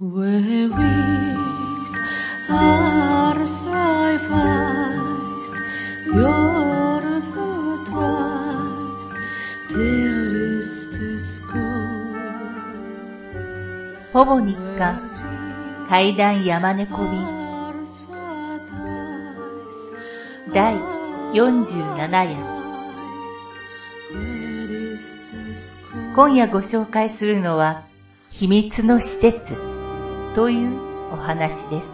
ほぼ日課階段山猫便第47夜今夜ご紹介するのは秘密の施設というお話です。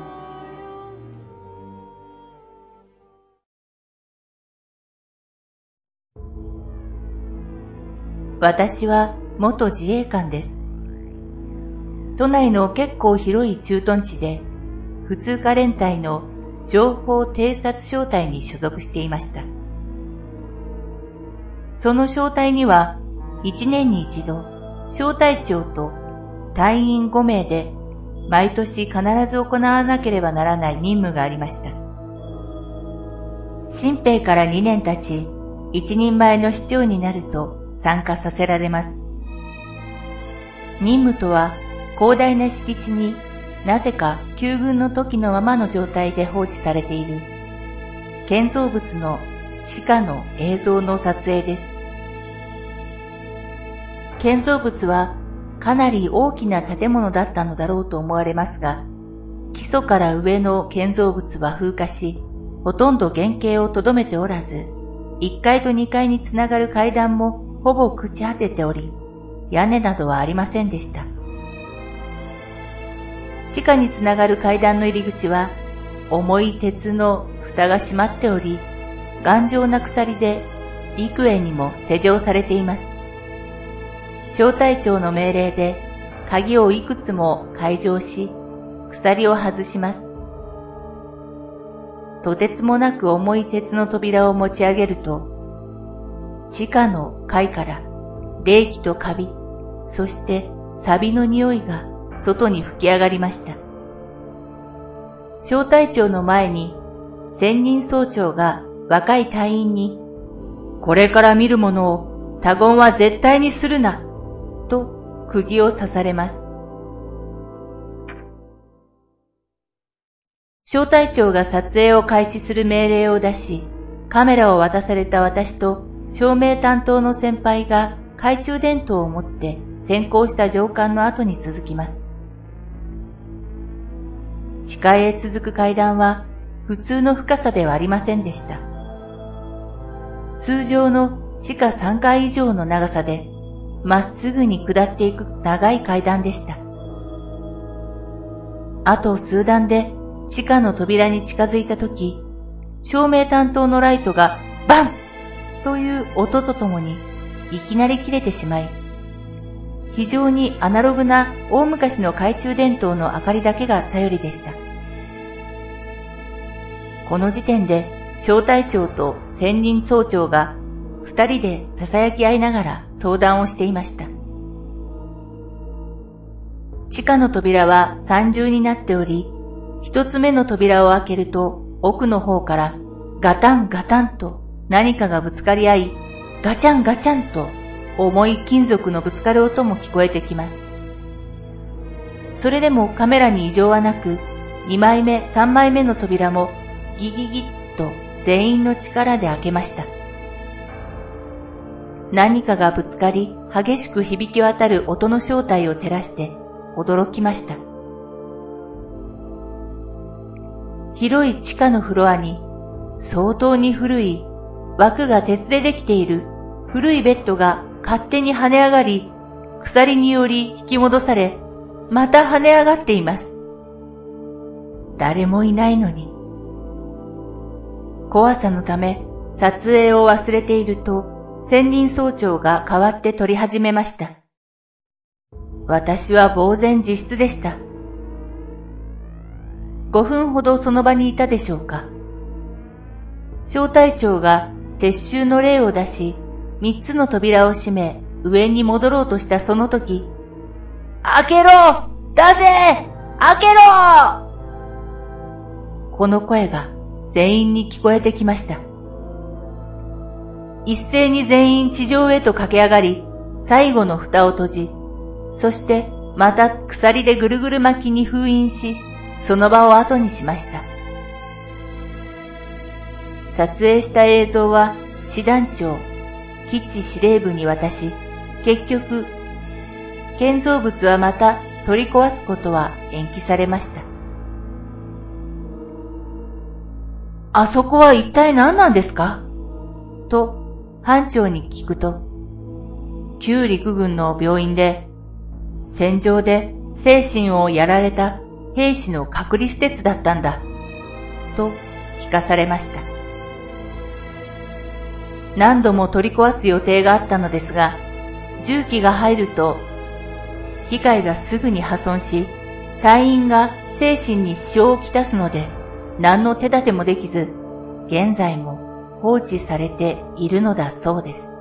私は元自衛官です。都内の結構広い駐屯地で、普通科連隊の情報偵察小隊に所属していました。その小隊には、一年に一度、小隊長と隊員5名で毎年必ず行わなければならない任務がありました。新兵から2年経ち、一人前の市長になると参加させられます。任務とは広大な敷地になぜか旧軍の時のままの状態で放置されている建造物の地下の映像の撮影です。建造物はかなり大きな建物だったのだろうと思われますが、基礎から上の建造物は風化し、ほとんど原型をとどめておらず、1階と2階につながる階段もほぼ朽ち果てており、屋根などはありませんでした。地下につながる階段の入り口は、重い鉄の蓋が閉まっており、頑丈な鎖で幾重にも施錠されています。小隊長の命令で鍵をいくつも解錠し、鎖を外します。とてつもなく重い鉄の扉を持ち上げると、地下の階から冷気とカビ、そして錆の匂いが外に吹き上がりました。小隊長の前に、専任総長が若い隊員に、これから見るものを他言は絶対にするな、と釘を刺されます。小隊長が撮影を開始する命令を出し、カメラを渡された私と照明担当の先輩が懐中電灯を持って先行した上官の後に続きます。地下へ続く階段は普通の深さではありませんでした。通常の地下3階以上の長さで、まっすぐに下っていく長い階段でした。あと数段で地下の扉に近づいたとき、照明担当のライトがバンという音とともにいきなり切れてしまい、非常にアナログな大昔の懐中電灯の明かりだけが頼りでした。この時点で小隊長と専任総長が二人で囁き合いながら相談をしていました。地下の扉は三重になっており、一つ目の扉を開けると奥の方からガタンガタンと何かがぶつかり合い、ガチャンガチャンと重い金属のぶつかる音も聞こえてきます。それでもカメラに異常はなく、2枚目、3枚目の扉もギギギッと全員の力で開けました。何かがぶつかり激しく響き渡る音の正体を照らして驚きました。広い地下のフロアに相当に古い枠が鉄でできている古いベッドが勝手に跳ね上がり、鎖により引き戻され、また跳ね上がっています。誰もいないのに。怖さのため撮影を忘れていると、専任総長が代わって撮り始めました。私は呆然自失でした。5分ほどその場にいたでしょうか。小隊長が撤収の例を出し、三つの扉を閉め、上に戻ろうとしたその時、開けろ出せ開けろこの声が全員に聞こえてきました。一斉に全員地上へと駆け上がり、最後の蓋を閉じ、そしてまた鎖でぐるぐる巻きに封印し、その場を後にしました。撮影した映像は師団長、基地司令部に渡し、結局、建造物はまた取り壊すことは延期されました。あそこは一体何なんですか？と班長に聞くと、旧陸軍の病院で戦場で精神をやられた兵士の隔離施設だったんだ、と聞かされました。何度も取り壊す予定があったのですが、重機が入ると、機械がすぐに破損し、隊員が精神に支障をきたすので、何の手立てもできず、現在も放置されているのだそうです。